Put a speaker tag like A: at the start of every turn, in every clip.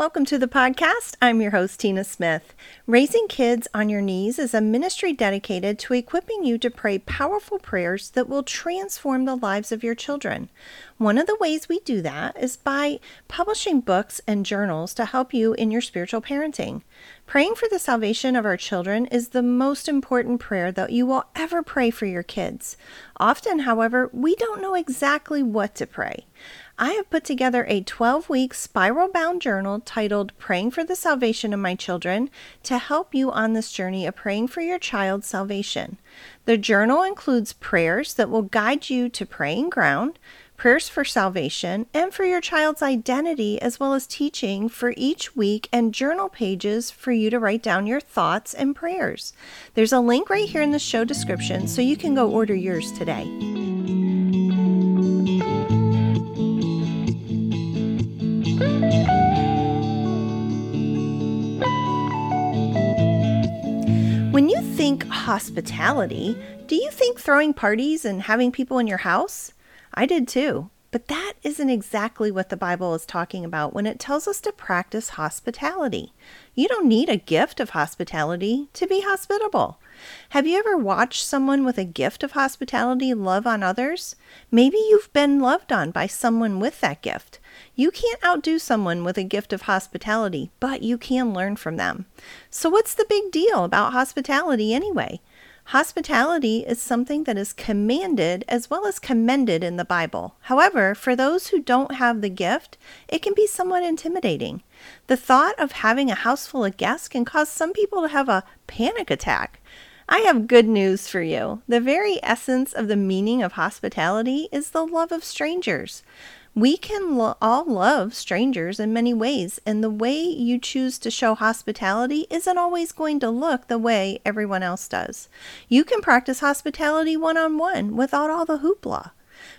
A: Welcome to the podcast. I'm your host, Tina Smith. Raising Kids on Your Knees is a ministry dedicated to equipping you to pray powerful prayers that will transform the lives of your children. One of the ways we do that is by publishing books and journals to help you in your spiritual parenting. Praying for the salvation of our children is the most important prayer that you will ever pray for your kids. Often, however, we don't know exactly what to pray. I have put together a 12 week spiral bound journal titled Praying for the Salvation of My Children to help you on this journey of praying for your child's salvation. The journal includes prayers that will guide you to praying ground, prayers for salvation, and for your child's identity, as well as teaching for each week and journal pages for you to write down your thoughts and prayers. There's a link right here in the show description so you can go order yours today. Hospitality, do you think throwing parties and having people in your house? I did too. But that isn't exactly what the Bible is talking about when it tells us to practice hospitality. You don't need a gift of hospitality to be hospitable. Have you ever watched someone with a gift of hospitality love on others? Maybe you've been loved on by someone with that gift. You can't outdo someone with a gift of hospitality, but you can learn from them. So, what's the big deal about hospitality anyway? Hospitality is something that is commanded as well as commended in the Bible. However, for those who don't have the gift, it can be somewhat intimidating. The thought of having a house full of guests can cause some people to have a panic attack. I have good news for you. The very essence of the meaning of hospitality is the love of strangers. We can lo- all love strangers in many ways, and the way you choose to show hospitality isn't always going to look the way everyone else does. You can practice hospitality one on one without all the hoopla.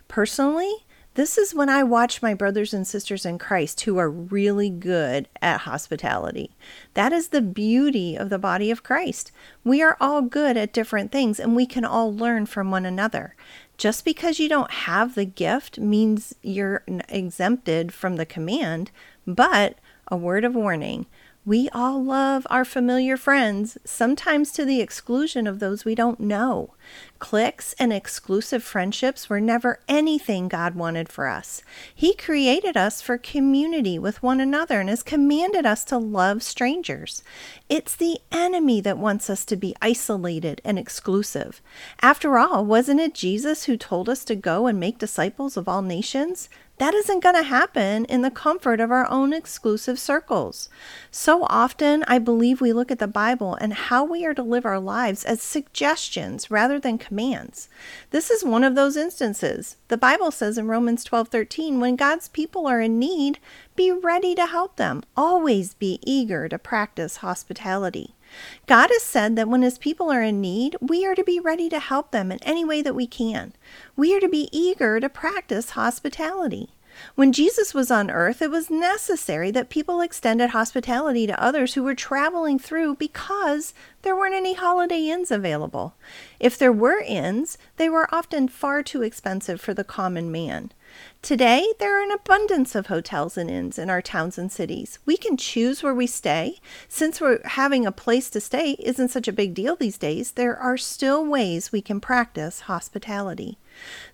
A: Personally, this is when I watch my brothers and sisters in Christ who are really good at hospitality. That is the beauty of the body of Christ. We are all good at different things and we can all learn from one another. Just because you don't have the gift means you're exempted from the command, but a word of warning we all love our familiar friends, sometimes to the exclusion of those we don't know. Cliques and exclusive friendships were never anything God wanted for us. He created us for community with one another and has commanded us to love strangers. It's the enemy that wants us to be isolated and exclusive. After all, wasn't it Jesus who told us to go and make disciples of all nations? That isn't going to happen in the comfort of our own exclusive circles. So often, I believe we look at the Bible and how we are to live our lives as suggestions rather than commands. This is one of those instances. The Bible says in Romans 12:13, when God's people are in need, be ready to help them. Always be eager to practice hospitality. God has said that when his people are in need, we are to be ready to help them in any way that we can. We are to be eager to practice hospitality. When Jesus was on earth, it was necessary that people extended hospitality to others who were traveling through because there weren't any holiday inns available. If there were inns, they were often far too expensive for the common man. Today, there are an abundance of hotels and inns in our towns and cities. We can choose where we stay. Since we're having a place to stay isn't such a big deal these days, there are still ways we can practice hospitality.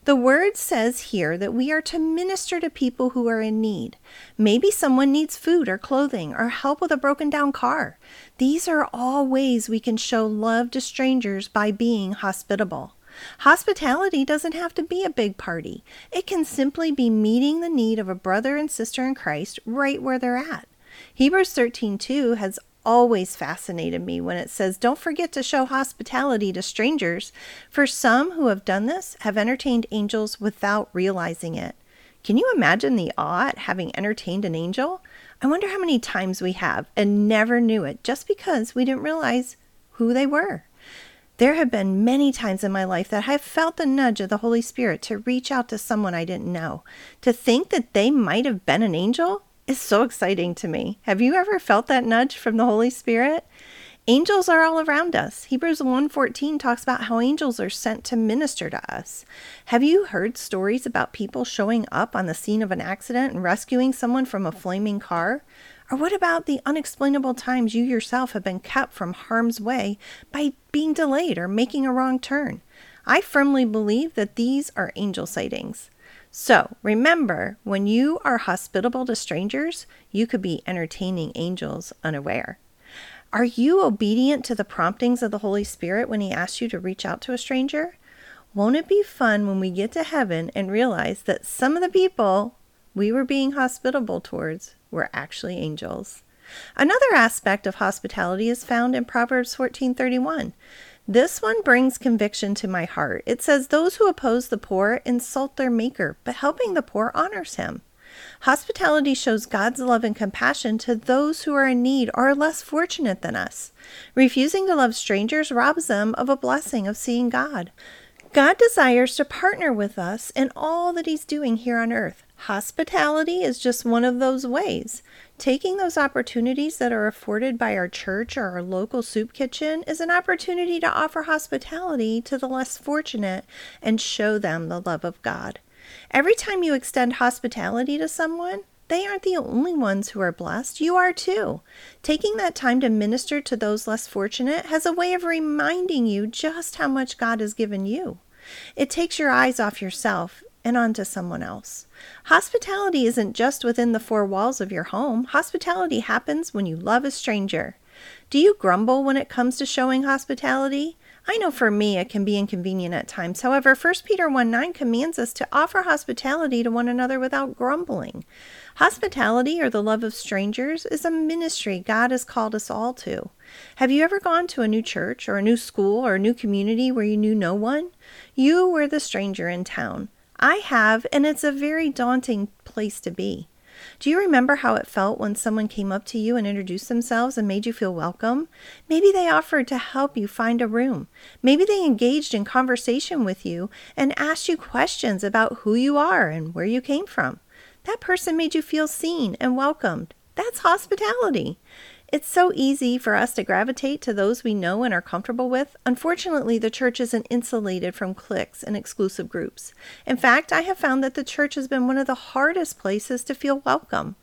A: The word says here that we are to minister to people who are in need. Maybe someone needs food or clothing or help with a broken down car. These are all ways we can show love to strangers by being hospitable. Hospitality doesn't have to be a big party. It can simply be meeting the need of a brother and sister in Christ right where they're at. Hebrews 13:2 has always fascinated me when it says, Don't forget to show hospitality to strangers, for some who have done this have entertained angels without realizing it. Can you imagine the awe at having entertained an angel? I wonder how many times we have and never knew it just because we didn't realize who they were. There have been many times in my life that I've felt the nudge of the Holy Spirit to reach out to someone I didn't know. To think that they might have been an angel is so exciting to me. Have you ever felt that nudge from the Holy Spirit? Angels are all around us. Hebrews 1:14 talks about how angels are sent to minister to us. Have you heard stories about people showing up on the scene of an accident and rescuing someone from a flaming car? Or what about the unexplainable times you yourself have been kept from harm's way by being delayed or making a wrong turn? I firmly believe that these are angel sightings. So remember, when you are hospitable to strangers, you could be entertaining angels unaware. Are you obedient to the promptings of the Holy Spirit when He asks you to reach out to a stranger? Won't it be fun when we get to heaven and realize that some of the people we were being hospitable towards were actually angels? Another aspect of hospitality is found in Proverbs 14:31. This one brings conviction to my heart. It says, Those who oppose the poor insult their Maker, but helping the poor honors him. Hospitality shows God's love and compassion to those who are in need or are less fortunate than us. Refusing to love strangers robs them of a blessing of seeing God. God desires to partner with us in all that He's doing here on earth. Hospitality is just one of those ways. Taking those opportunities that are afforded by our church or our local soup kitchen is an opportunity to offer hospitality to the less fortunate and show them the love of God. Every time you extend hospitality to someone, they aren't the only ones who are blessed. You are too. Taking that time to minister to those less fortunate has a way of reminding you just how much God has given you. It takes your eyes off yourself and onto someone else. Hospitality isn't just within the four walls of your home, hospitality happens when you love a stranger. Do you grumble when it comes to showing hospitality? I know for me it can be inconvenient at times. However, 1 Peter 1 9 commands us to offer hospitality to one another without grumbling. Hospitality, or the love of strangers, is a ministry God has called us all to. Have you ever gone to a new church, or a new school, or a new community where you knew no one? You were the stranger in town. I have, and it's a very daunting place to be. Do you remember how it felt when someone came up to you and introduced themselves and made you feel welcome? Maybe they offered to help you find a room. Maybe they engaged in conversation with you and asked you questions about who you are and where you came from. That person made you feel seen and welcomed. That's hospitality. It's so easy for us to gravitate to those we know and are comfortable with. Unfortunately, the church isn't insulated from cliques and exclusive groups. In fact, I have found that the church has been one of the hardest places to feel welcome.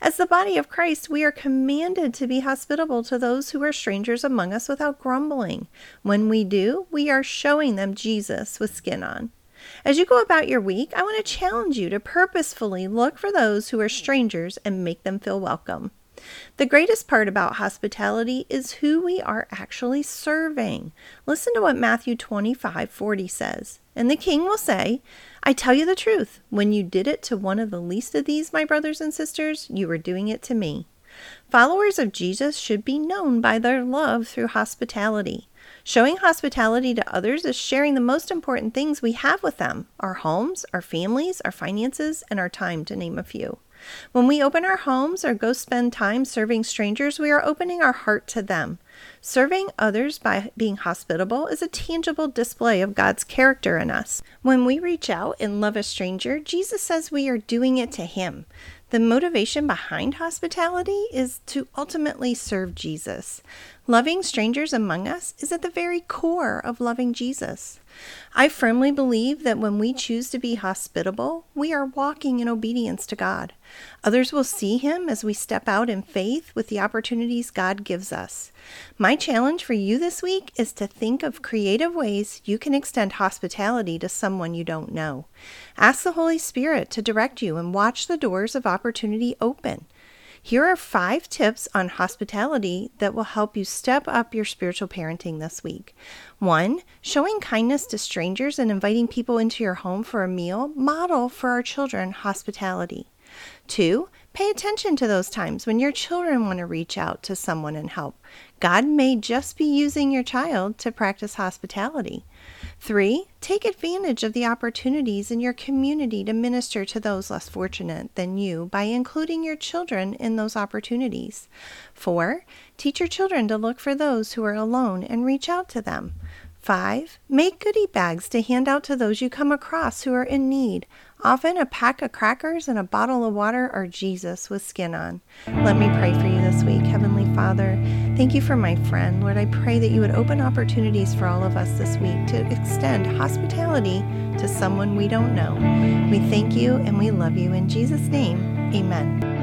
A: As the body of Christ, we are commanded to be hospitable to those who are strangers among us without grumbling. When we do, we are showing them Jesus with skin on. As you go about your week, I want to challenge you to purposefully look for those who are strangers and make them feel welcome. The greatest part about hospitality is who we are actually serving. Listen to what Matthew 25 40 says. And the king will say, I tell you the truth, when you did it to one of the least of these, my brothers and sisters, you were doing it to me. Followers of Jesus should be known by their love through hospitality. Showing hospitality to others is sharing the most important things we have with them our homes, our families, our finances, and our time, to name a few. When we open our homes or go spend time serving strangers, we are opening our heart to them. Serving others by being hospitable is a tangible display of God's character in us. When we reach out and love a stranger, Jesus says we are doing it to Him. The motivation behind hospitality is to ultimately serve Jesus. Loving strangers among us is at the very core of loving Jesus. I firmly believe that when we choose to be hospitable, we are walking in obedience to God. Others will see Him as we step out in faith with the opportunities God gives us. My challenge for you this week is to think of creative ways you can extend hospitality to someone you don't know. Ask the Holy Spirit to direct you and watch the doors of opportunity open. Here are five tips on hospitality that will help you step up your spiritual parenting this week. One, showing kindness to strangers and inviting people into your home for a meal model for our children hospitality. Two, pay attention to those times when your children want to reach out to someone and help. God may just be using your child to practice hospitality. Three, take advantage of the opportunities in your community to minister to those less fortunate than you by including your children in those opportunities. Four, teach your children to look for those who are alone and reach out to them. Five, make goodie bags to hand out to those you come across who are in need. Often a pack of crackers and a bottle of water are Jesus with skin on. Let me pray for you this week. Heavenly Father, thank you for my friend. Lord, I pray that you would open opportunities for all of us this week to extend hospitality to someone we don't know. We thank you and we love you. In Jesus' name, amen.